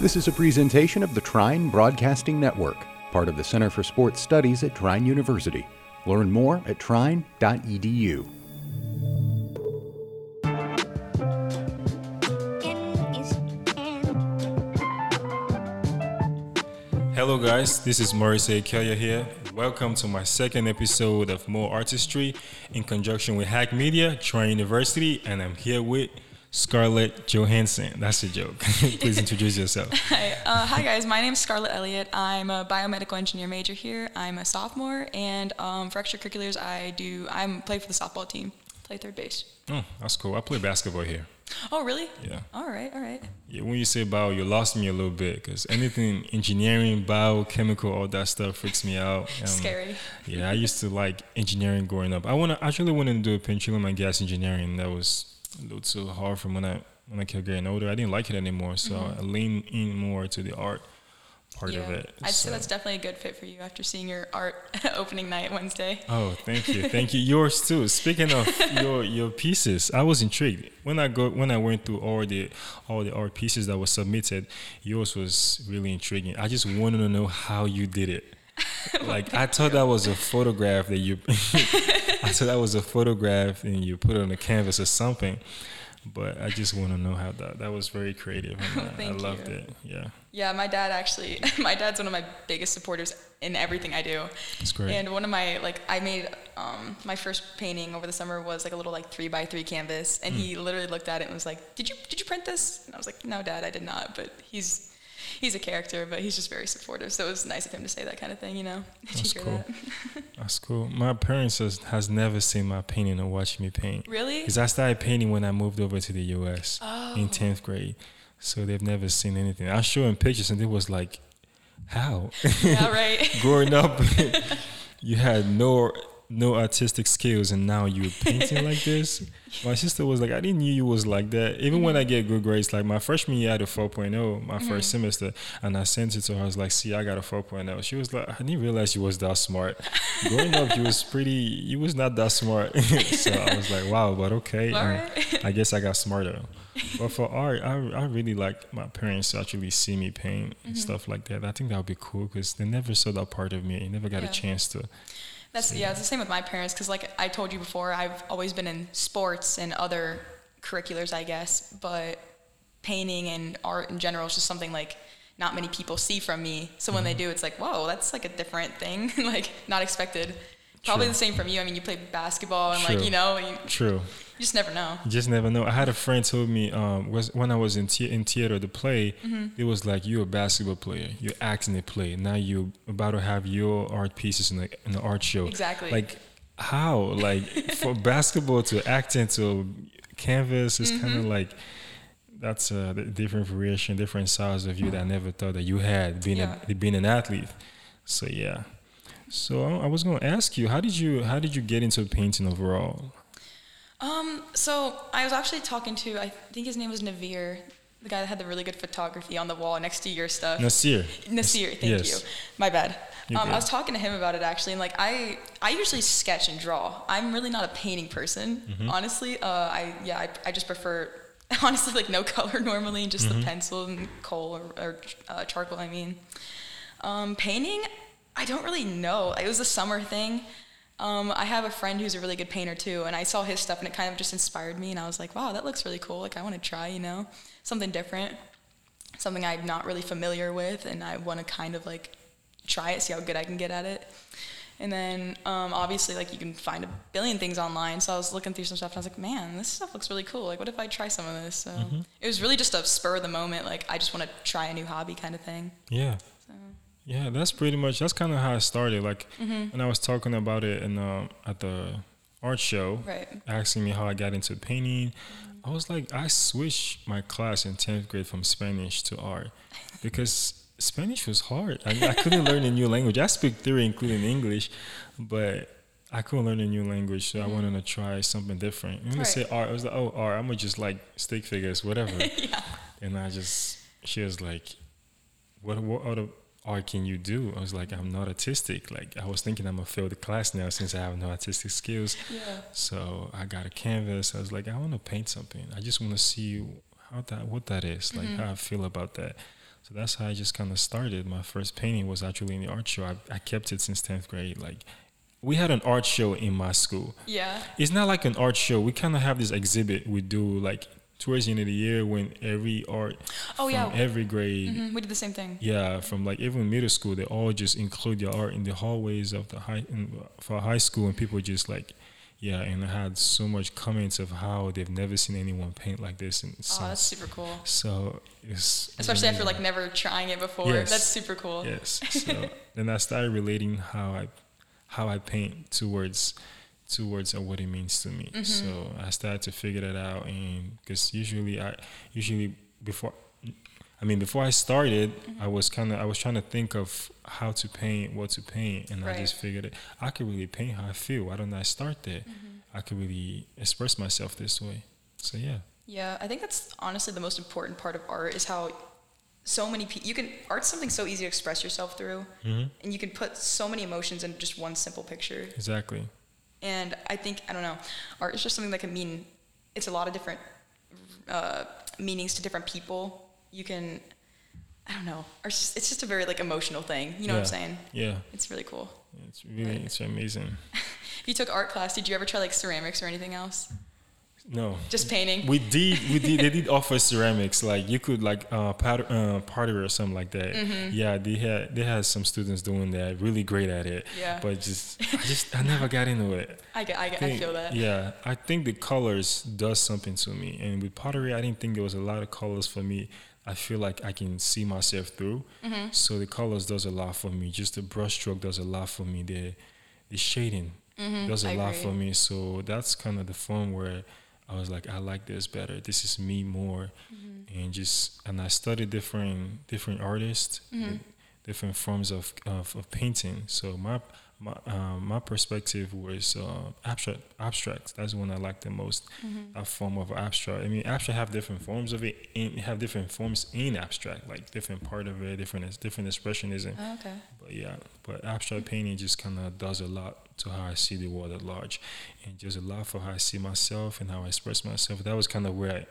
This is a presentation of the Trine Broadcasting Network, part of the Center for Sports Studies at Trine University. Learn more at trine.edu. Hello, guys. This is Maurice Kelia here. Welcome to my second episode of More Artistry in conjunction with Hack Media, Trine University, and I'm here with Scarlett Johansson. That's a joke. Please introduce yourself. Hi, uh, hi guys. My name is Scarlett Elliott. I'm a biomedical engineer major here. I'm a sophomore, and um, for extracurriculars, I do. I'm play for the softball team. Play third base. Oh, that's cool. I play basketball here. Oh, really? Yeah. All right. All right. Yeah, when you say bio, you lost me a little bit because anything engineering, biochemical, all that stuff freaks me out. Um, Scary. Yeah, I used to like engineering growing up. I wanna actually wanted to do a petroleum and gas engineering. That was a little too hard from when I when I kept getting older. I didn't like it anymore, so mm-hmm. I leaned in more to the art part of it. I'd say that's definitely a good fit for you after seeing your art opening night Wednesday. Oh, thank you, thank you. Yours too. Speaking of your your pieces, I was intrigued when I go when I went through all the all the art pieces that were submitted. Yours was really intriguing. I just wanted to know how you did it. Like I thought that was a photograph that you. I thought that was a photograph and you put it on a canvas or something. But I just want to know how that that was very creative. And I, I loved you. it. Yeah, Yeah, my dad actually. My dad's one of my biggest supporters in everything I do. it's great. And one of my like I made um, my first painting over the summer was like a little like three by three canvas, and he literally looked at it and was like, "Did you did you print this?" And I was like, "No, Dad, I did not." But he's he's a character, but he's just very supportive. So it was nice of him to say that kind of thing, you know. That's cool. that? That's cool. My parents has, has never seen my painting or watched me paint. Really? Because I started painting when I moved over to the U.S. Oh. in 10th grade. So they've never seen anything. I showed them pictures and it was like, how? yeah, right. Growing up, you had no no artistic skills and now you're painting like this. My sister was like, I didn't knew you was like that. Even when I get good grades, like my freshman year I had a 4.0, my first semester, and I sent it to her. I was like, see, I got a 4.0. She was like, I didn't realize you was that smart. Growing up, you was pretty, you was not that smart. so I was like, wow, but okay. Right. I guess I got smarter. But for art, I, I really like my parents to actually see me paint Mm-hmm. and stuff like that. I think that would be cool because they never saw that part of me. I never got Yeah. a chance to. That's yeah, it's the same with my parents because like I told you before, I've always been in sports and other curriculars, I guess, but painting and art in general is just something like not many people see from me. So when Mm-hmm. they do, it's like, whoa, that's like a different thing, like not expected. Probably True. the same from you. I mean, you play basketball and True. like you know, you, you True. Just never know. You just never know. I had a friend told me um, was when I was in the- in theater to play, Mm-hmm. it was like you're a basketball player, you're acting a play. Now you're about to have your art pieces in the in the art show. Exactly. Like how? Like for basketball to acting to canvas is kind Mm-hmm. of like that's a different variation, different sides of you that I never thought that you had being Yeah. a, being an athlete. So yeah. So I I was gonna ask you, how did you how did you get into painting overall? Um, so I was actually talking to I think his name was Navir, the guy that had the really good photography on the wall next to your stuff. Nasir. Nasir, thank Yes. you. My bad. Um, I was talking to him about it actually, and like I, I usually sketch and draw. I'm really not a painting person, Mm-hmm. honestly. Uh, I yeah, I, I just prefer honestly like no color normally, and just Mm-hmm. the pencil and coal or, or uh, charcoal. I mean, um, painting, I don't really know. It was a summer thing. Um, I have a friend who's a really good painter too, and I saw his stuff, and it kind of just inspired me. And I was like, wow, that looks really cool. Like I want to try, you know, something different, something I'm not really familiar with, and I want to kind of like try it, see how good I can get at it. And then um, obviously, like you can find a billion things online. So I was looking through some stuff, and I was like, man, this stuff looks really cool. Like, what if I try some of this? So it was really just a spur of the moment. Like I just want to try a new hobby, kind of thing. Yeah. So Yeah, that's pretty much that's kind of how I started. Like Mm-hmm. when I was talking about it in um, at the art show, right. asking me how I got into painting, I was like, I switched my class in tenth grade from Spanish to art because Spanish was hard. I, I couldn't learn a new language. I speak three, including English, but I couldn't learn a new language, so I wanted to try something different. And when they Mm-hmm. Right. say art, I was like, oh, art. I'm gonna just like stick figures, whatever. yeah. And I just, she was like, what, what other art can you do? I was like, I'm not artistic. Like, I was thinking I'm to fail the class now since I have no artistic skills. Yeah. So I got a canvas. I was like, I want to paint something. I just want to see how that, what that is, like mm-hmm. how I feel about that. So that's how I just kind of started. My first painting was actually in the art show. I, I kept it since tenth grade. Like we had an art show in my school. Yeah. It's not like an art show. We kind of have this exhibit we do like towards the end of the year when every art Oh, from yeah. every grade Mhm, We did the same thing. yeah from like even middle school they all just include their art in the hallways of the high in, for high school and people just like yeah and I had so much comments of how they've never seen anyone paint like this and Oh, that's super cool. so it's Especially after like amazing. never trying it before. Yes. That's super cool. Yes. So then I started relating how I how I paint towards towards uh, what it means to me. Mm-hmm. So I started to figure that out, and because usually I usually before. I mean, before I started, Mm-hmm. I was kind of I was trying to think of how to paint, what to paint, and I just figured it, I could really paint how I feel. Why don't I start there? Mm-hmm. I could really express myself this way. So yeah, Yeah, I think that's honestly the most important part of art is how so many people you can art's something so easy to express yourself through, hmm and you can put so many emotions in just one simple picture. exactly. And I think I don't know, art is just something that can mean it's a lot of different uh, meanings to different people. You can, I don't know, it's just a very like emotional thing. You know what I'm saying? Yeah, It's really cool. it's really it's amazing. If you took art class, did you ever try like ceramics or anything else? No, Just painting. We did, we did. They did offer ceramics, like you could like uh, pot, uh pottery or something like that. Mm-hmm. Yeah, they had they had some students doing that, really great at it. Yeah. But just, I just, I never got into it. I get, I get, I think- feel that. Yeah, I think the colors does something to me, and with pottery, I didn't think there was a lot of colors for me. I feel like I can see myself through, Mm-hmm. so the colors does a lot for me. Just the brush stroke does a lot for me. The the shading does a Mm-hmm. I lot agree. for me. So that's kind of the form where I was like, I like this better. This is me more, Mm-hmm. and just and I studied different different artists, Mm-hmm. different forms of, of of painting. So my my um, my perspective was uh, abstract. Abstract. That's the one I like the most. Mm-hmm. A form of abstract. I mean, abstract have different forms of it. In, have different forms in abstract, like different part of it, different different expressionism. Oh, okay. But yeah, but abstract painting just kind of does a lot to how I see the world at large, and just a lot for how I see myself and how I express myself. That was kind of where I,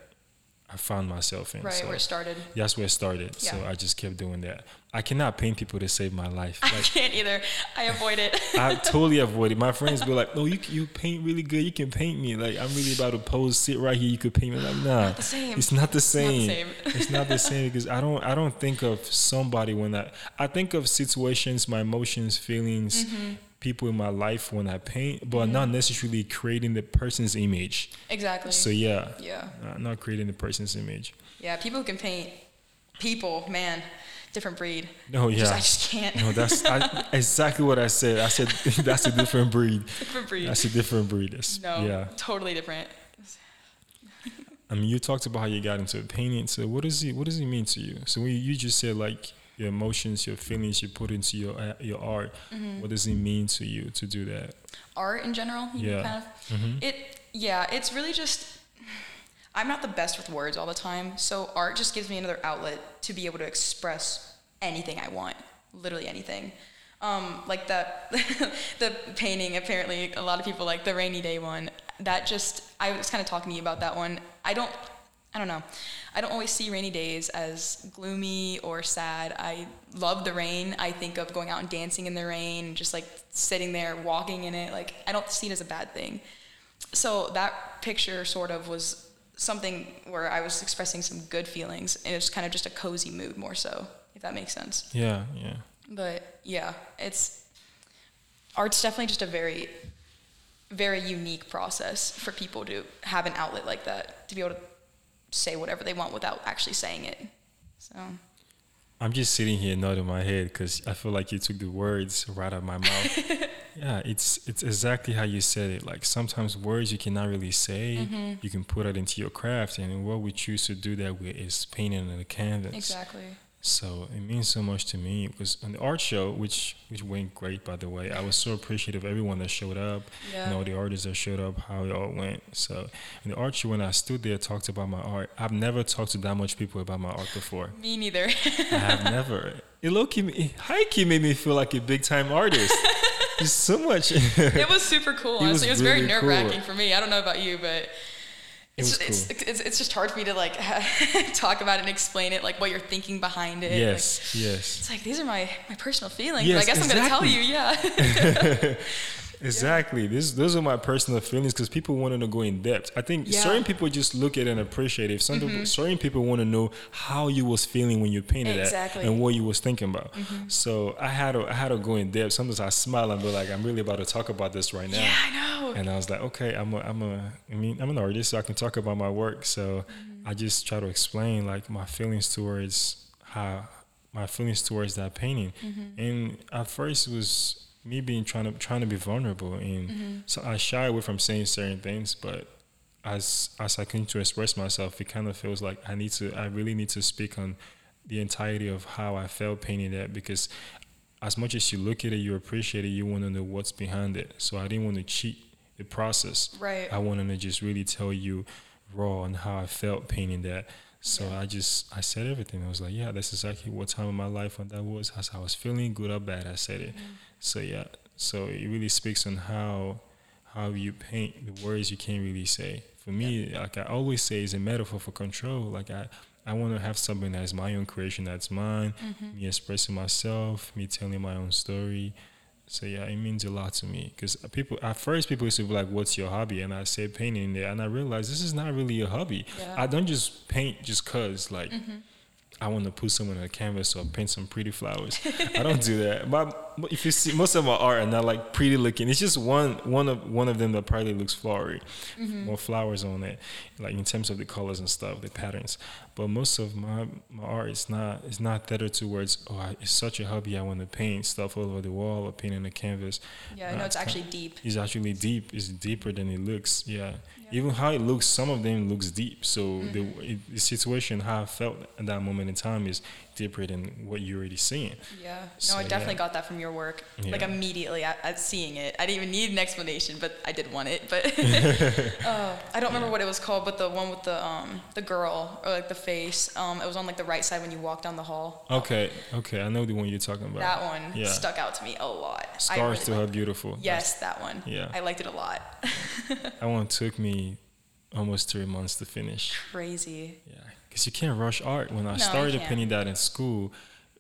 I found myself in. Right, so where it started. that's where it started. Yeah. So I just kept doing that. I cannot paint people to save my life. I can't either. I avoid it. I totally avoid it. My friends be like, "No, you you paint really good. You can paint me. Like I'm really about to pose, sit right here. You could paint me." Like nah, not the same. it's not the same. It's not the same. same. it's not the same because I don't I don't think of somebody when I I think of situations, my emotions, feelings, Mm-hmm. People in my life when I paint, but not mm-hmm. necessarily creating the person's image. exactly. So yeah, yeah. not, not creating the person's image. Yeah, people who can paint people, man, different breed. No, Just- yeah. I just can't. No, that's I, exactly what I said. I said that's a different breed. different breed. That's a different breed. That's, no, Yeah. totally different. I mean, you talked about how you got into painting. So, what does it what does it mean to you? So, you just said like your emotions, your feelings, you put into your uh, your art. Mm-hmm. What does it mean to you to do that? Art in general, you Yeah. kind of. It, yeah, it's really just. I'm not the best with words all the time, so art just gives me another outlet to be able to express anything I want, literally anything. Um, like that, the painting. Apparently, a lot of people like the rainy day one. That just, I was kind of talking to you about that one. I don't, I don't know. I don't always see rainy days as gloomy or sad. I love the rain. I think of going out and dancing in the rain, just like sitting there, walking in it. Like I don't see it as a bad thing. So that picture sort of was something where I was expressing some good feelings, and it was kind of just a cozy mood more so, if that makes sense. Yeah, yeah. But yeah, it's art's definitely just a very, very unique process for people to have an outlet like that to be able to say whatever they want without actually saying it. So I'm just sitting here nodding my head because I feel like you took the words right out of my mouth. yeah, it's it's exactly how you said it. Like sometimes words you cannot really say, Mm-hmm. you can put it into your craft, and what we choose to do that with is painting on the canvas. exactly. So it means so much to me because on the art show, which which went great by the way, I was so appreciative of everyone that showed up, Yeah. and all the artists that showed up, how it all went. So in the art show, when I stood there talked about my art, I've never talked to that much people about my art before. Me neither. I have never. It low key, high key made me feel like a big time artist. There's so much. it was super cool. It was Honestly, it was, very nerve wracking cool. for me. I don't know about you, but It's, was it's, cool. it's, it's just hard for me to like talk about it and explain it, like what you're thinking behind it. Like, Yes, yes. it's like these are my, my personal feelings. Yes, I guess I'm gonna tell you, yeah. Exactly. This those are my personal feelings because people want to go in depth. I think Yeah. certain people just look at it and appreciate it. Some people, mm-hmm. certain people want to know how you was feeling when you painted Exactly. that and what you was thinking about. Mm-hmm. So I had to I had to go in depth. Sometimes I smile and be like, I'm really about to talk about this right now. yeah, I know. And I was like, okay, I'm a, I'm a, I mean, I'm an artist, so I can talk about my work. So mm-hmm. I just try to explain like my feelings towards how my feelings towards that painting. And at first it was me being trying to trying to be vulnerable, and mm-hmm. so I shy away from saying certain things. But as as I continue to express myself, it kind of feels like I need to, I really need to speak on the entirety of how I felt painting that because as much as you look at it, you appreciate it, you want to know what's behind it. So I didn't want to cheat the process. Right. I wanted to just really tell you raw on how I felt painting that. So Yeah. I just I said everything. I was like, yeah, that's exactly what time of my life when that was. How I was feeling, good or bad. I said it. Mm-hmm. So yeah. So it really speaks on how how you paint the words you can't really say. For me, like I always say, it's a metaphor for control. Like I, I want to have something that's my own creation, that's mine. Mm-hmm. Me expressing myself, me telling my own story. So yeah, it means a lot to me because people at first people used to be like, "What's your hobby?" And I said painting there, and I realized this is not really a hobby. Yeah. I don't just paint just cause like mm-hmm. I want to put someone on a canvas or paint some pretty flowers. I don't do that. But if you see, most of my art are not like pretty looking. It's just one one of one of them that probably looks flowery, more flowers on it, like in terms of the colors and stuff, the patterns. But most of my my art is not is not tethered towards. Oh, I, it's such a hobby. I want to paint stuff all over the wall or paint on a canvas. Yeah, I Uh, know it's kind- actually deep. it's actually deep. It's deeper than it looks. Yeah. Even how it looks, some of them looks deep. So Mm-hmm. the, it, the situation, how I felt at that moment in time, is deeper than what you're already seeing. Yeah. No, So, I definitely yeah. got that from your work. Like immediately at, at seeing it. I didn't even need an explanation, but I did want it. But uh, I don't remember what it was called, but the one with the um the girl or like the face. Um, it was on like the right side when you walk down the hall. Okay, okay, I know the one you're talking about. That one Yeah. stuck out to me a lot. I Scars really to her beautiful. Yes, that one. Yeah. I liked it a lot. That one took me almost three months to finish. Crazy. Yeah, because you can't rush art. When I No, started. Mm-hmm. painting that in school,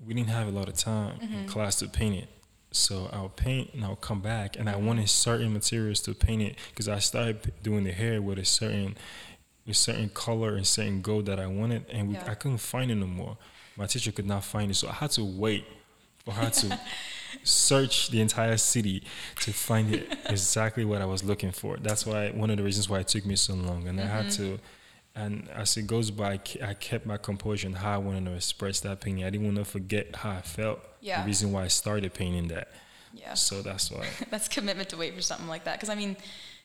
we didn't have a lot of time in class to paint it. So I'll paint and I'll come back, and I Mm-hmm. wanted certain materials to paint it because I started doing the hair with a certain, with certain color and certain gold that I wanted, and we, Yeah. I couldn't find it no more. My teacher could not find it, so I had to wait for her to search the entire city to find it exactly what I was looking for. That's why one of the reasons why it took me so long, and I had Mm-hmm. to. And as it goes by, I kept my composure and how I wanted to express that painting. I didn't want to forget how I felt. Yeah. The reason why I started painting that. Yeah. So that's why. That's commitment to wait for something like that. Because I mean,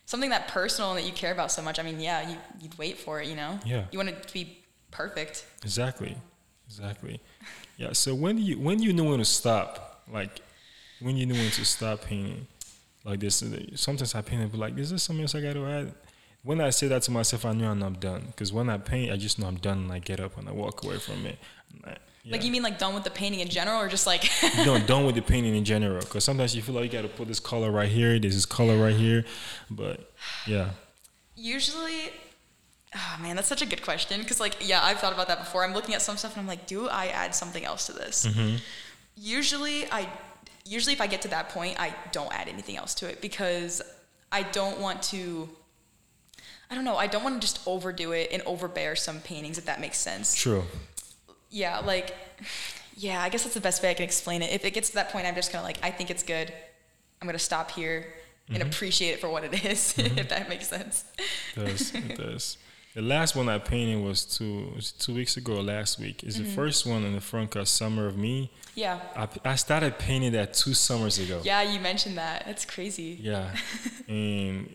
something that personal and that you care about so much. I mean, yeah, you you'd wait for it. You know. Yeah. You want it to be perfect. Exactly. Exactly. Yeah. So when do you when you know when to stop? Like when you know when to stop painting? Like this. Sometimes I paint and be like, is there something else I got to add? When I say that to myself, I know I'm done. Because when I paint, I just know I'm done and I get up and I walk away from it. Like, Like you mean like done with the painting in general, or just like no, done with the painting in general. Because sometimes you feel like you got to put this color right here, this is color right here. But yeah. usually? Oh man, that's such a good question. Because like yeah, I've thought about that before. I'm looking at some stuff and I'm like, do I add something else to this? Mm-hmm. Usually I, usually if I get to that point, I don't add anything else to it because I don't want to. I don't know. I don't want to just overdo it and overbear some paintings, if that makes sense. True. yeah, like, yeah, I guess that's the best way I can explain it. If it gets to that point, I'm just gonna like, I think it's good. I'm gonna stop here and mm-hmm. appreciate it for what it is, mm-hmm. if that makes sense. It does. It does. The last one I painted was two was two weeks ago last week. Is the mm-hmm. first one in the front called Summer of Me. Yeah. I, I started painting that two summers ago. Yeah, you mentioned that. That's crazy. Yeah. and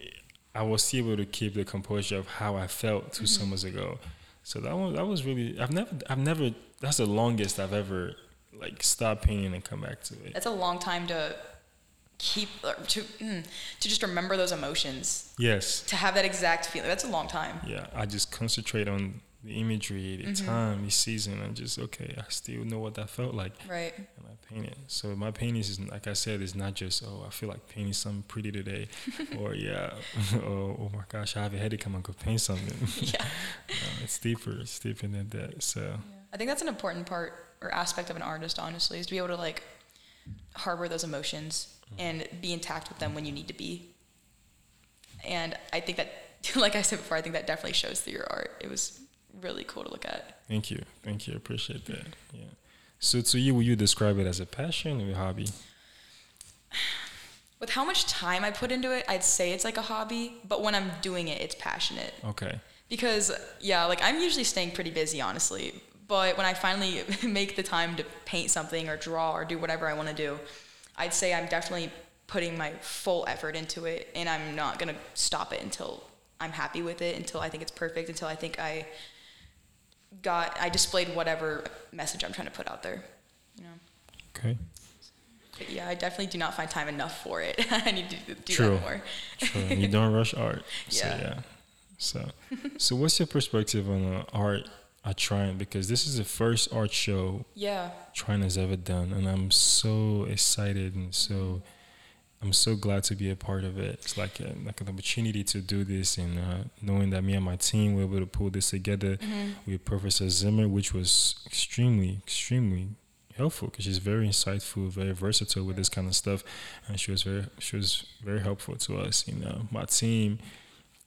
I was able to keep the composure of how I felt 2 summers ago. So that was that was really I've never I've never that's the longest I've ever like stopped painting and come back to it. That's a long time to keep to mm, to just remember those emotions. Yes. To have that exact feeling. That's a long time. Yeah. I just concentrate on the imagery, the Mm-hmm. time, the season, and just okay, I still know what that felt like, Right. and I paint it. So my paintings is like I said, it's not just oh I feel like painting something pretty today, or yeah, oh, oh my gosh I have a headache, I'm gonna go paint something. Yeah. no, it's deeper, it's deeper than that. So I think that's an important part or aspect of an artist, honestly, is to be able to like harbor those emotions and be intact with them when you need to be. And I think that, like I said before, I think that definitely shows through your art. It was really cool to look at. thank you, thank you, appreciate that. Yeah. So to you, would you describe it as a passion or a hobby? With how much time I put into it, I'd say it's like a hobby, but when I'm doing it, it's passionate. Okay. Because yeah, like I'm usually staying pretty busy, honestly. But when I finally make the time to paint something or draw or do whatever I want to do, I'd say I'm definitely putting my full effort into it, and I'm not gonna stop it until I'm happy with it, until I think it's perfect, until I think I got I displayed whatever message I'm trying to put out there. You know. Okay. But yeah, I definitely do not find time enough for it. I need to do True. that more. True. you don't rush art. So Yeah. yeah. So, so what's your perspective on uh, art at Trine? Because this is the first art show Yeah. Trine has ever done, and I'm so excited and so I'm so glad to be a part of it. It's like a, like an opportunity to do this, and uh, knowing that me and my team were able to pull this together with Professor Zimmer, which was extremely, extremely helpful because she's very insightful, very versatile with this kind of stuff, and she was very she was very helpful to us. You know, my team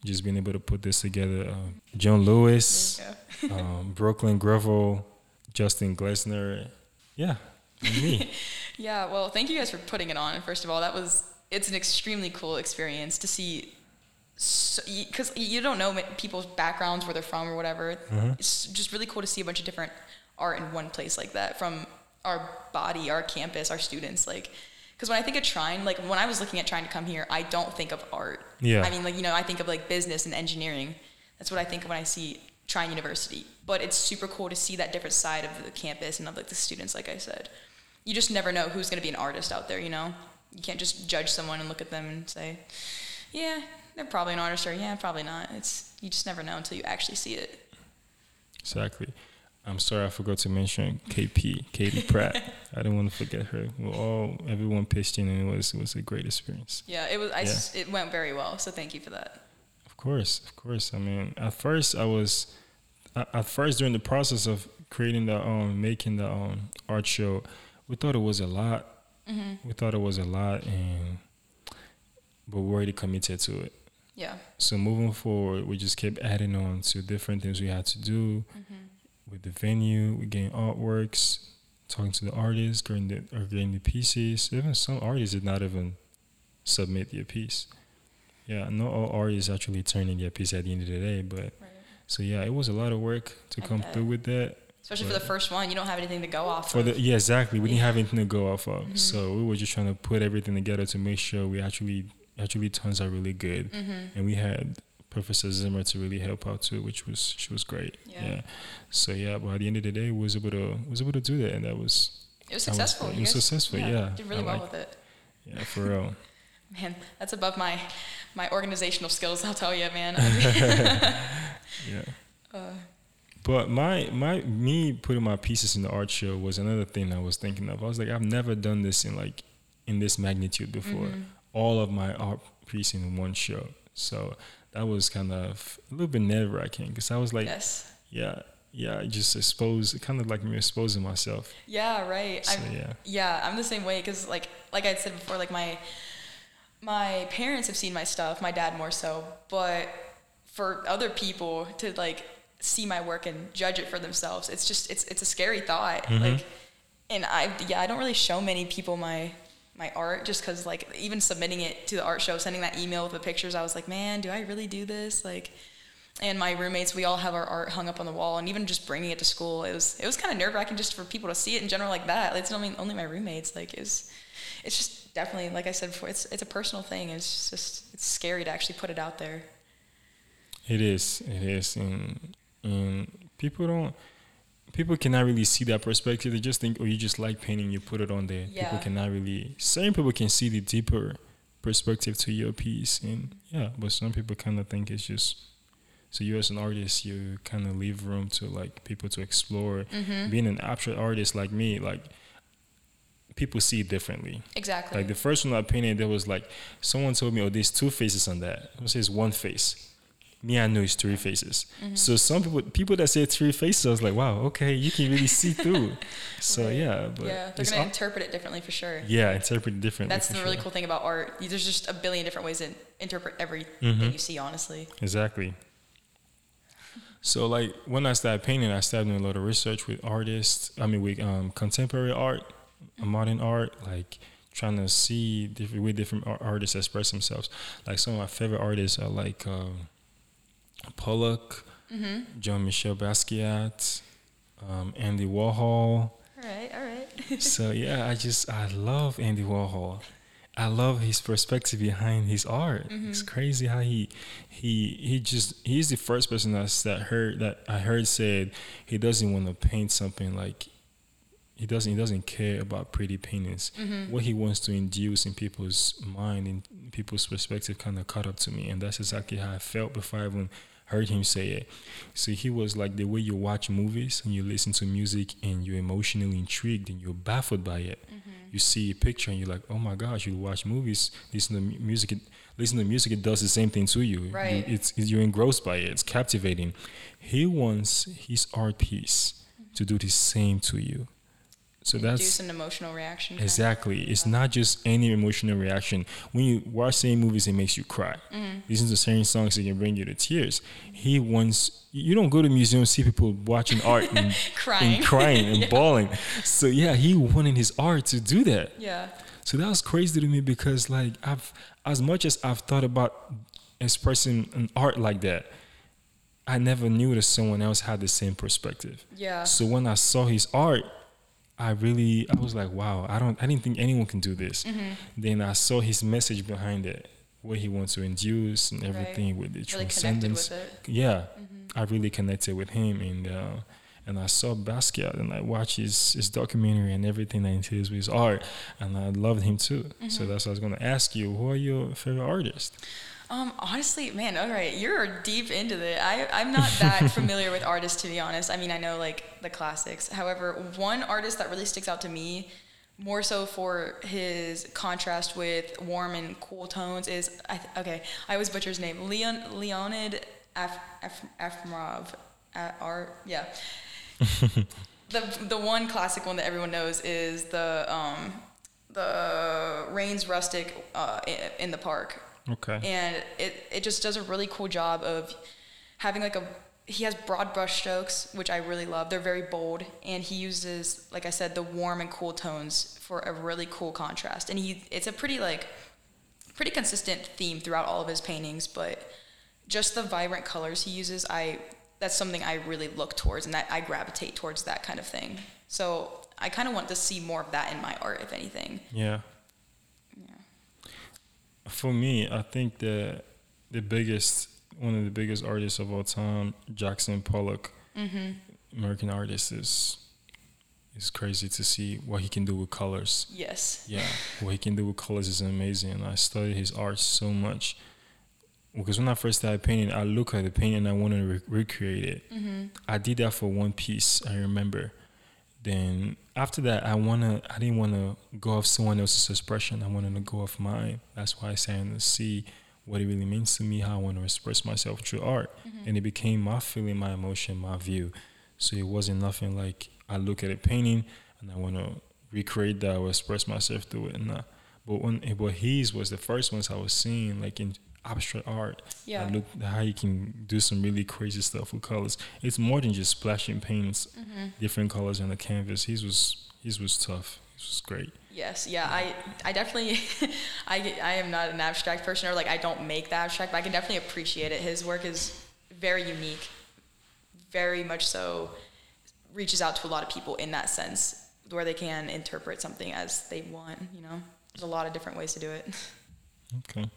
just being able to put this together. Uh, John Lewis, um, Brooklyn Gravel, Justin Glesner, yeah, me. Yeah, well, thank you guys for putting it on. First of all, that was it's an extremely cool experience to see because you don't know people's backgrounds, where they're from, or whatever. Mm-hmm. It's just really cool to see a bunch of different art in one place like that from our body, our campus, our students. Like, because when I think of Trine, like when I was looking at Trine to come here, I don't think of art. Yeah. I mean, like you know, I think of like business and engineering. That's what I think of when I see Trine University. But it's super cool to see that different side of the campus and of like the students. Like I said, you just never know who's going to be an artist out there. You know, you can't just judge someone and look at them and say, yeah, they're probably an artist, or yeah, probably not. It's you just never know until you actually see it. Exactly. I'm sorry I forgot to mention KP, Katie Pratt. I didn't want to forget her. We all everyone pitched in, and it was it was a great experience. Yeah, it was. I Yeah. s- it went very well. So thank you for that. Of course, of course. I mean, at first I was, at first during the process of creating the um making the um art show, we thought it was a lot. We thought it was a lot, and but we're already committed to it. Yeah. So moving forward, we just kept adding on to different things we had to do with the venue, we getting artworks, talking to the artists, getting the or getting the pieces. Even some artists did not even submit their piece. Yeah, not all artists actually turned in their piece at the end of the day, but so yeah, it was a lot of work to I come bet. through with that. Especially for the first one, you don't have anything to go off For of. the yeah, exactly. We didn't have anything to go off of, so we were just trying to put everything together to make sure we actually actually turns out really good. Mm-hmm. And we had Professor Zimmer to really help out too, which was she was great. Yeah. So yeah, but at the end of the day, we was able to was able to do that, and that was it was was successful. You It was successful, yeah. Did really I well like- with it. yeah for real. Man, that's above my my organizational skills. I'll tell you, man. Yeah. uh, But my my me putting my pieces in the art show was another thing I was thinking of. I was like, I've never done this in like in this magnitude before. Mm-hmm. All of my art piece in one show. So that was kind of a little bit nerve wracking because I was like, yes. yeah, yeah, I just expose, kind of like me exposing myself. Yeah. Right. So I'm, yeah, Yeah, I'm the same way because like like I said before, like my my parents have seen my stuff, my dad more so, but for other people to like see my work and judge it for themselves, it's just it's it's a scary thought. Mm-hmm. Like, and I yeah I don't really show many people my my art just because like even submitting it to the art show, sending that email with the pictures, I was like, man, do I really do this? Like. And my roommates, we all have our art hung up on the wall, and even just bringing it to school, it was it was kind of nerve wracking just for people to see it in general like that. It's only only my roommates. Like it's it's just definitely like I said before, it's it's a personal thing. It's just it's scary to actually put it out there. it is, it is, and and people don't. People cannot really see that perspective. They just think, oh, you just like painting, you put it on there. People cannot really. Some people can see the deeper perspective to your piece, and yeah, but some people kind of think it's just So you as an artist, you kind of leave room to like people to explore. Mm-hmm. Being an abstract artist like me, like people see it differently. Exactly. Like the first one I painted, there was like someone told me, "Oh, there's two faces on that." It says one face. Me, I know it's three faces. Mm-hmm. So some people, people that say three faces, I was like, "Wow, okay, you can really see through." so yeah, but yeah, they're gonna al- interpret it differently for sure. yeah, interpret it differently. That's the really cool thing about art. There's just a billion different ways to interpret everything Mhm. you see. Honestly. Exactly. So like when I started painting, I started doing a lot of research with artists. I mean, with um, contemporary art, modern art, like trying to see different way different artists express themselves. Like some of my favorite artists are like um, Pollock, Mm-hmm. Jean Michel Basquiat, um, Andy Warhol. All right. All right. so yeah, I just I love Andy Warhol. I love his perspective behind his art. It's crazy how he he he just he's the first person that's that heard that I heard said he doesn't want to paint something like he doesn't he doesn't care about pretty paintings. Mm-hmm. What he wants to induce in people's mind in people's perspective kind of caught up to me, and that's exactly how I felt before I even heard him say it. So he was like the way you watch movies and you listen to music and you're emotionally intrigued and you're baffled by it. Mm-hmm. You see a picture and you're like, oh my gosh, you watch movies, listen to mu- music, it, listen to music, it does the same thing to you. You- Right. it's, you're engrossed by it, it's captivating. He wants his art piece mm-hmm. to do the same to you. So that's Induce an emotional reaction. Exactly. It's not just any emotional reaction. When you watch certain movies, it makes you cry. Mm-hmm. Listen to certain songs, it can bring you to tears. He wants. You don't go to museums see people watching art and Crying. and crying and Yeah. bawling. So yeah, he wanted his art to do that. Yeah. So that was crazy to me because like I've as much as I've thought about expressing an art like that, I never knew that someone else had the same perspective. Yeah. So when I saw his art, I really I was like, wow, I don't I didn't think anyone can do this. Mm-hmm. Then I saw his message behind it, what he wants to induce and Right. everything with the Really transcendence. with it. Yeah. Mm-hmm. I really connected with him and uh and I saw Basquiat and I watched his, his documentary and everything that entails with his art and I loved him too. Mm-hmm. So that's what I was gonna ask you. Who are your favorite artists? Um, honestly, man, all right, you're deep into it. I, I'm not that familiar with artists, to be honest. I mean, I know like the classics. However, one artist that really sticks out to me, more so for his contrast with warm and cool tones, is I th- okay. I always butcher his name, Leon Leonid Af, Af, Afimov. Uh, R, yeah. the the one classic one that everyone knows is the um, the Rains Rustle uh, i- in the park Okay. and it, it just does a really cool job of having like a he has broad brush strokes which i really love they're very bold and he uses like i said the warm and cool tones for a really cool contrast and he it's a pretty like pretty consistent theme throughout all of his paintings but just the vibrant colors he uses i that's something i really look towards and that i gravitate towards that kind of thing so i kind of want to see more of that in my art if anything Yeah. For me, I think that the biggest one of the biggest artists of all time, Jackson Pollock, mm-hmm. American artist, is is crazy to see what he can do with colors. yes Yeah, what he can do with colors is amazing. And I studied his art so much because when I first started painting, I look at the painting and I want to re- recreate it. Mm-hmm. I did that for one piece. I remember. Then after that, I wanna. I didn't want to go off someone else's expression. I wanted to go off mine. That's why I to see what it really means to me, how I want to express myself through art, mm-hmm. and it became my feeling, my emotion, my view. So it wasn't nothing like I look at a painting and I want to recreate that or express myself through it. Nah. But when but his was the first ones I was seeing like in abstract art. Yeah. I look how you can do some really crazy stuff with colors. It's more than just splashing paints, mm-hmm. different colors on the canvas. His was his was tough. His was great. Yes, yeah, I, I definitely, I, I am not an abstract person or like I don't make the abstract, but I can definitely appreciate it. His work is very unique, very much so, reaches out to a lot of people in that sense, where they can interpret something as they want. You know, there's a lot of different ways to do it. Okay.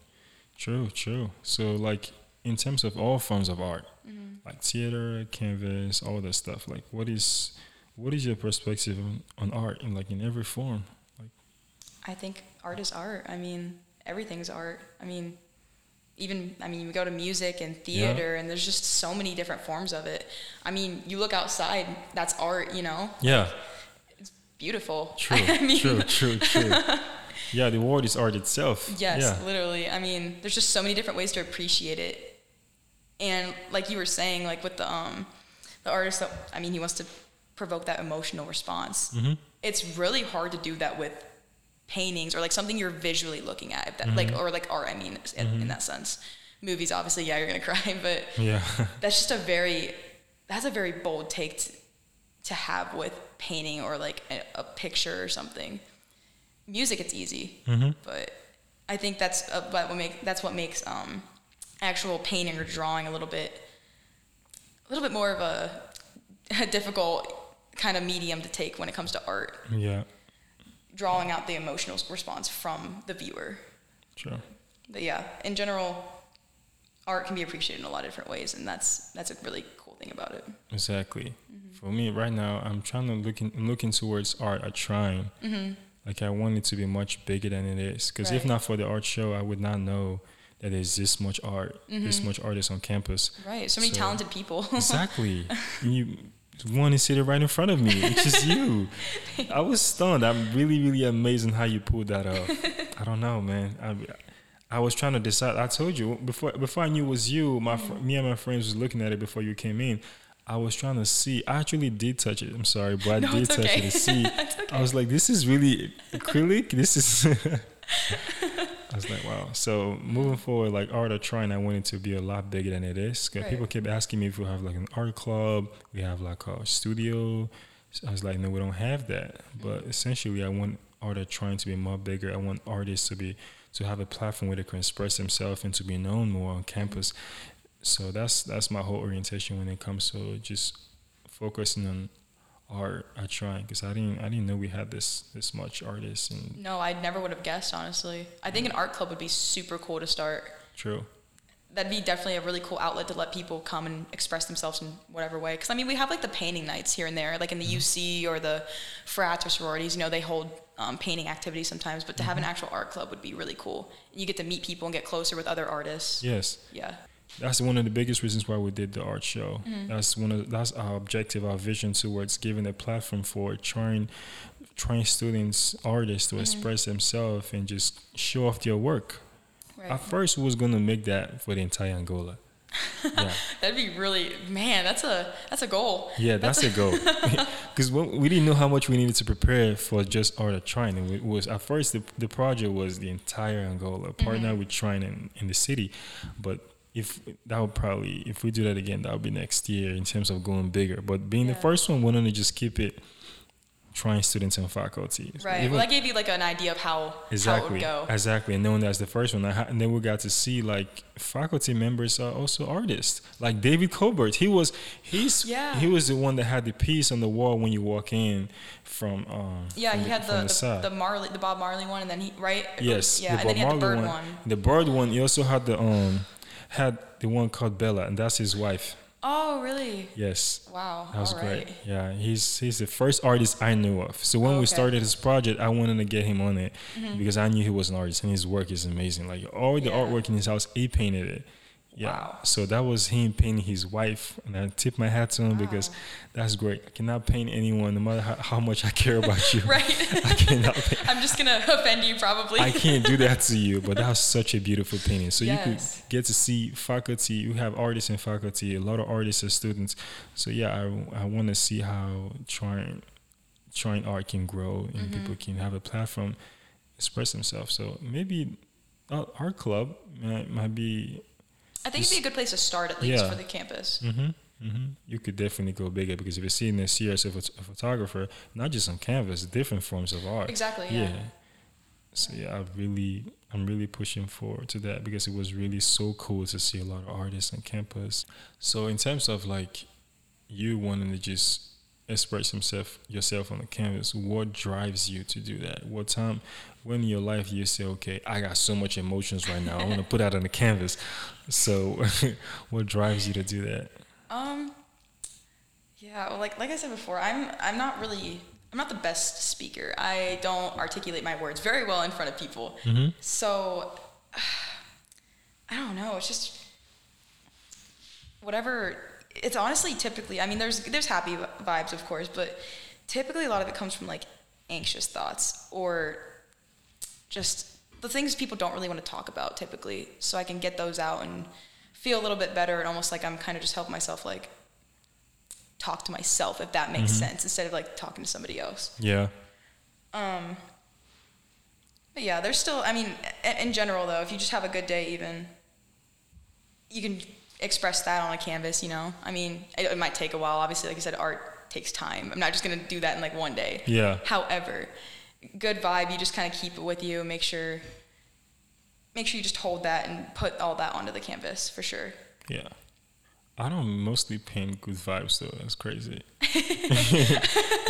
True, true. So like in terms of all forms of art, mm-hmm. like theater, canvas, all that stuff, like what is what is your perspective on, on art in like in every form? Like I think art is art. I mean, everything's art. I mean, even I mean, we go to music and theater, and there's just so many different forms of it. I mean, you look outside, that's art, you know, Yeah. It's beautiful. True. I mean, true. True. True. yeah, the world is art itself. Yes, Yeah. literally. I mean, there's just so many different ways to appreciate it. And like you were saying, like with the um the artist that I mean he wants to provoke that emotional response. Mm-hmm. It's really hard to do that with paintings or like something you're visually looking at, if that, Mm-hmm. like or like art. I mean, in, in that sense, movies obviously, yeah, you're gonna cry, but Yeah. that's just a very that's a very bold take to, to have with painting or like a, a picture or something. Music, it's easy, Mm-hmm. but I think that's uh, what make that's what makes um, actual painting or drawing a little bit a little bit more of a, a difficult kind of medium to take when it comes to art. yeah. Drawing out the emotional response from the viewer. True. But yeah, in general, art can be appreciated in a lot of different ways, and that's that's a really cool thing about it. Exactly. Mm-hmm. For me, right now, I'm trying to looking I'm looking towards art. I'm trying. Like I want it to be much bigger than it is. Because if Mm-hmm. Not for the art show, I would not know that there's this much art, this much artists on campus. Right. So many So- talented people. Exactly. you one is sitting right in front of me, which is you. I was stunned. I'm really, really amazing how you pulled that off. I don't know, man. I, I was trying to decide. I told you before. Before I knew it was you, my fr- me and my friends was looking at it before you came in. I was Trine to see. I actually did touch it. I'm sorry, but I No, did touch okay. it to see. Okay. I was like, this is really acrylic. This is. I was like, wow. So moving forward, like art or Trine, I want it to be a lot bigger than it is. 'Cause Right. people kept asking me if we have like an art club, we have like a studio. So I was like, no, we don't have that. But mm-hmm. essentially, I want art or trying to be more bigger. I want artists to be to have a platform where they can express themselves and to be known more on campus. So that's that's my whole orientation when it comes to just focusing on art. I try because I didn't I didn't know we had this this much artists and no, I never would have guessed, honestly. I think an art club would be super cool to start. true. That'd be definitely a really cool outlet to let people come and express themselves in whatever way. Because I mean, we have like the painting nights here and there, like in the UC or the frats or sororities. You know, they hold um, painting activities sometimes. But to have an actual art club would be really cool. You get to meet people and get closer with other artists. Yes. Yeah. That's one of the biggest reasons why we did the art show. Mm-hmm. That's one of that's our objective, our vision towards giving a platform for Trine Trine students, artists Mm-hmm. to express themselves and just show off their work. Right. At first, we was gonna make that for the entire Angola. yeah, That'd be really man. That's a that's a goal. yeah, that's, a goal. Because we didn't know how much we needed to prepare for just art of Trine. And it was at first the, the project was the entire Angola, partner with Trine in, in the city, but if that would probably if we do that again, that would be next year in terms of going bigger. But being the first one, wanted to just keep it Trine students and faculty. Right. Even- well, that gave you like an idea of how Exactly. how it would go. Exactly. And knowing that's the first one, I ha- and then we got to see like faculty members are also artists. Like David Colbert, he was he's Yeah. he was the one that had the piece on the wall when you walk in from um Yeah, from he had from the the, the Marley, the Bob Marley one, and then he right. yes, Yeah, the and then he Bob had the bird one. one. The bird one. He also had the um had the one called Bella, and that's his wife. Oh, really? Yes. Wow. That was all great. right. Yeah, he's he's the first artist I knew of. So when Oh, we started this project, I wanted to get him on it mm-hmm. because I knew he was an artist and his work is amazing. Like all the Yeah. artwork in his house, he painted it. Yeah. Wow. So that was him painting his wife, and I tip my hat to him because that's great. I cannot paint anyone, no matter how, how much I care about you. Right. I cannot. Paint. I'm just gonna offend you probably. I can't do that to you, but that was such a beautiful painting. So you Yes. could get to see faculty. You have artists and faculty, a lot of artists and students. So yeah, I, I want to see how Trine Trine art can grow and Mm-hmm. people can have a platform, express themselves. So maybe uh, art club might, might be. I think it'd be a good place to start at least Yeah. for the campus. hmm hmm You could definitely go bigger because if you're seeing this year as a, phot- a photographer, not just on canvas, different forms of art. Exactly. Yeah. So yeah, I really, I'm really pushing forward to that because it was really so cool to see a lot of artists on campus. So in terms of like you wanting to just express himself yourself on the canvas, what drives you to do that? What time, when in your life you say, okay, I got so much emotions right now, I want to put out on the canvas. So what drives you to do that? Um. Yeah. Well, like like I said before, I'm I'm not really I'm not the best speaker. I don't articulate my words very well in front of people. Mm-hmm. So I don't know. It's just whatever. It's honestly typically. I mean, there's there's happy vibes, of course, but typically a lot of it comes from like anxious thoughts or just the things people don't really want to talk about typically. So I can get those out and feel a little bit better and almost like I'm kind of just helping myself like talk to myself if that makes sense instead of like talking to somebody else. Yeah. Um, but yeah, there's still. I mean, in general though, if you just have a good day, even you can express that on a canvas. You know, I mean, it, it might take a while. Obviously, like I said, art takes time. I'm not just gonna do that in like one day. Yeah. However, good vibe. You just kind of keep it with you. Make sure. Make sure you just hold that and put all that onto the canvas for sure. Yeah. I don't mostly paint good vibes though. That's crazy.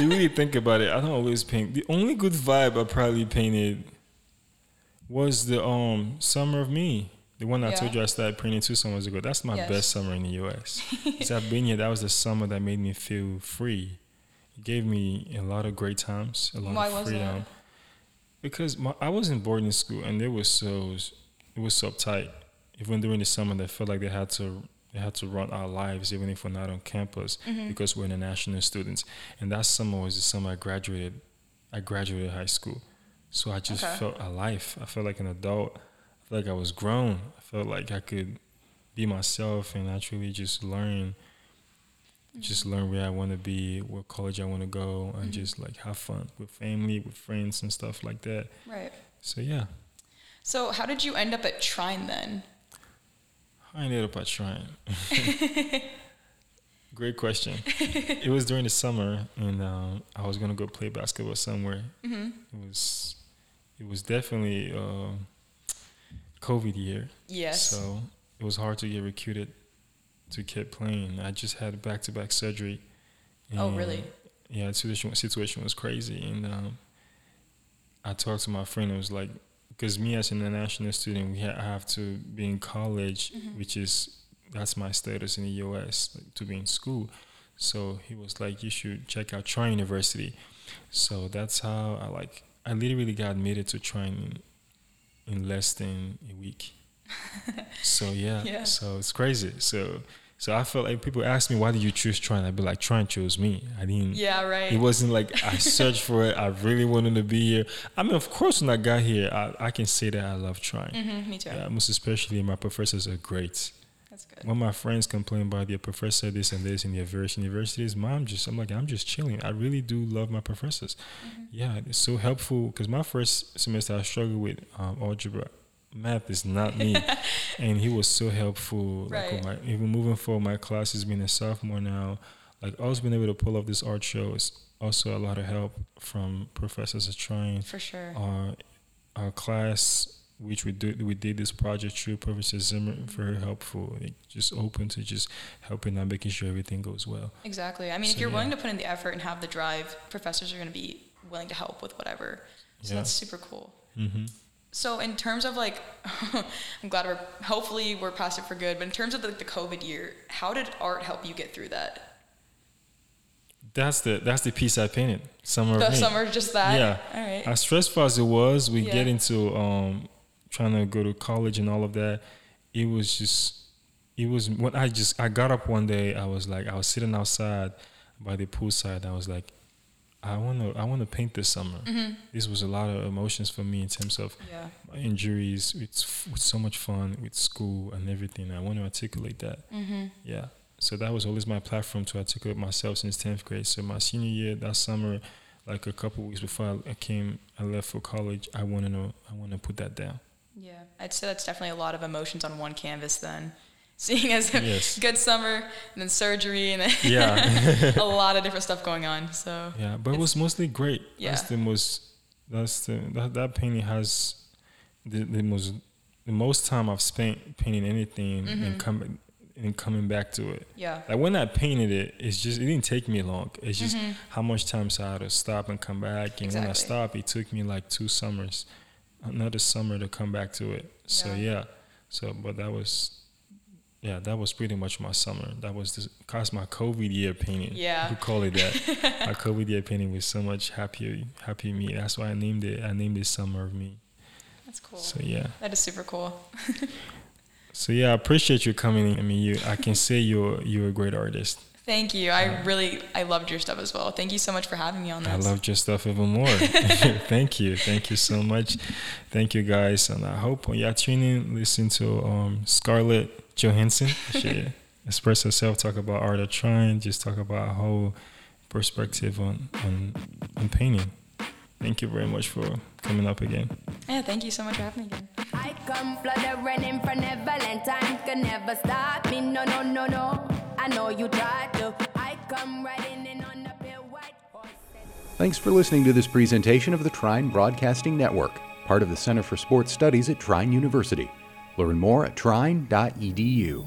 you really think about it. I don't always paint. The only good vibe I probably painted was the um summer of me. The one I told you I started painting two summers ago. That's my Yes. best summer in the U.S. Since I've been here, that was the summer that made me feel free. It gave me a lot of great times, a lot Why of freedom. Because my, I was in boarding school and it was so it was so uptight. Even during the summer, they felt like they had to they had to run our lives even if we're not on campus Mm-hmm. because we're international students. And that summer was the summer I graduated. I graduated high school, so I just Okay. felt alive. I felt like an adult. Felt like I was grown. I felt like I could be myself and actually just learn just Mm-hmm. learn where I want to be, what college I want to go, and just like have fun with family, with friends, and stuff like that. Right. So yeah, So how did you end up at Trine then? I ended up at Trine. Great question. it was during the summer, and um, I was gonna go play basketball somewhere. Mm-hmm. It was, it was definitely uh, COVID year. Yes. So it was hard to get recruited to keep playing. I just had back to back surgery. Oh, really? Yeah, the situation situation was crazy, and um, I talked to my friend. It was like, because me as an international student, we ha- I have to be in college, Mm-hmm. which is that's my status in the U.S. like, to be in school. So he was like, you should check out Trine University. So that's how I like. I literally got admitted to Trine in, less than a week. so yeah, Yeah. so it's crazy. So so I felt like people ask me why did you choose Trine? I'd be like Trine chose me. I didn't. Yeah, right. It wasn't like I searched for it. I really wanted to be here. I mean, of course, when I got here, I, I can say that I love Trine. hmm me too. Yeah, most especially my professors are great. That's good. When my friends complain about their professor this and this in their various universities, mom just I'm like I'm just chilling. I really do love my professors. Mm-hmm. Yeah, it's so helpful because my first semester I struggled with um, algebra. Math is not me, and he was so helpful. Like with my, even moving forward, my class has been a sophomore now. Like always been able to pull off this art show is also a lot of help from professors are trying For sure. our our class which we did we did this project through Professor Zimmer very helpful like, just open to just helping and making sure everything goes well Exactly. I mean, if you're willing to put in the effort and have the drive, professors are going to be willing to help with whatever. So Yeah. that's super cool. hmm So in terms of like, I'm glad we're hopefully we're past it for good. But in terms of the, the COVID year, how did art help you get through that? that's the that's the piece I painted summer The summer, just that. Yeah. All right. as stressful as it was we Yeah. get into um trying to go to college and all of that it was just it was when I just I got up one day I was like I was sitting outside by the poolside I was like I want to I want to paint this summer Mm-hmm. this was a lot of emotions for me in terms of yeah. my injuries with, with so much fun with school and everything. I want to articulate that. Mm-hmm. Yeah. So that was always my platform to articulate myself since 10th grade. So my senior year, that summer, like a couple weeks before I came, I left for college. I want to know, I want to put that down. Yeah. I'd say that's definitely a lot of emotions on one canvas then. Seeing as a Yes. good summer and then surgery and then Yeah. a lot of different stuff going on. So Yeah. But it was mostly great. Yeah. That's the most, that's the, that, that painting has the, the most, the most time I've spent painting anything Mm-hmm. and coming, and coming back to it. yeah. Like when I painted it, it's just it didn't take me long. It's just Mm-hmm. how much time so I had to stop and come back. And when I stopped, it took me like two summers, another summer to come back to it. So Yeah. yeah, so but that was, yeah, that was pretty much my summer. That was this, cause my COVID year painting. Yeah. we call it that. my COVID year painting was so much happier, happy me. That's why I named it. I named it Summer of Me. That's cool. So yeah. That is super cool. So yeah, I appreciate you coming. I mean, you I can say you're you're a great artist. Thank you. I really I loved your stuff as well. Thank you so much for having me on this. I loved your stuff even more. Thank you. Thank you so much. Thank you guys. And I hope when you're tuning, listen to um, Scarlett Johansson. She express herself, talk about art of trying, just talk about a whole perspective on, on on painting. Thank you very much for coming up again. Yeah, thank you so much for having me again. I come fluttering in for Neverland. Time can never stop me. No, no, no, no. I know you tried to. I come riding in on the pale white horse. Thanks for listening to this presentation of the Trine Broadcasting Network, part of the Center for Sports Studies at Trine University. Learn more at trine.edu.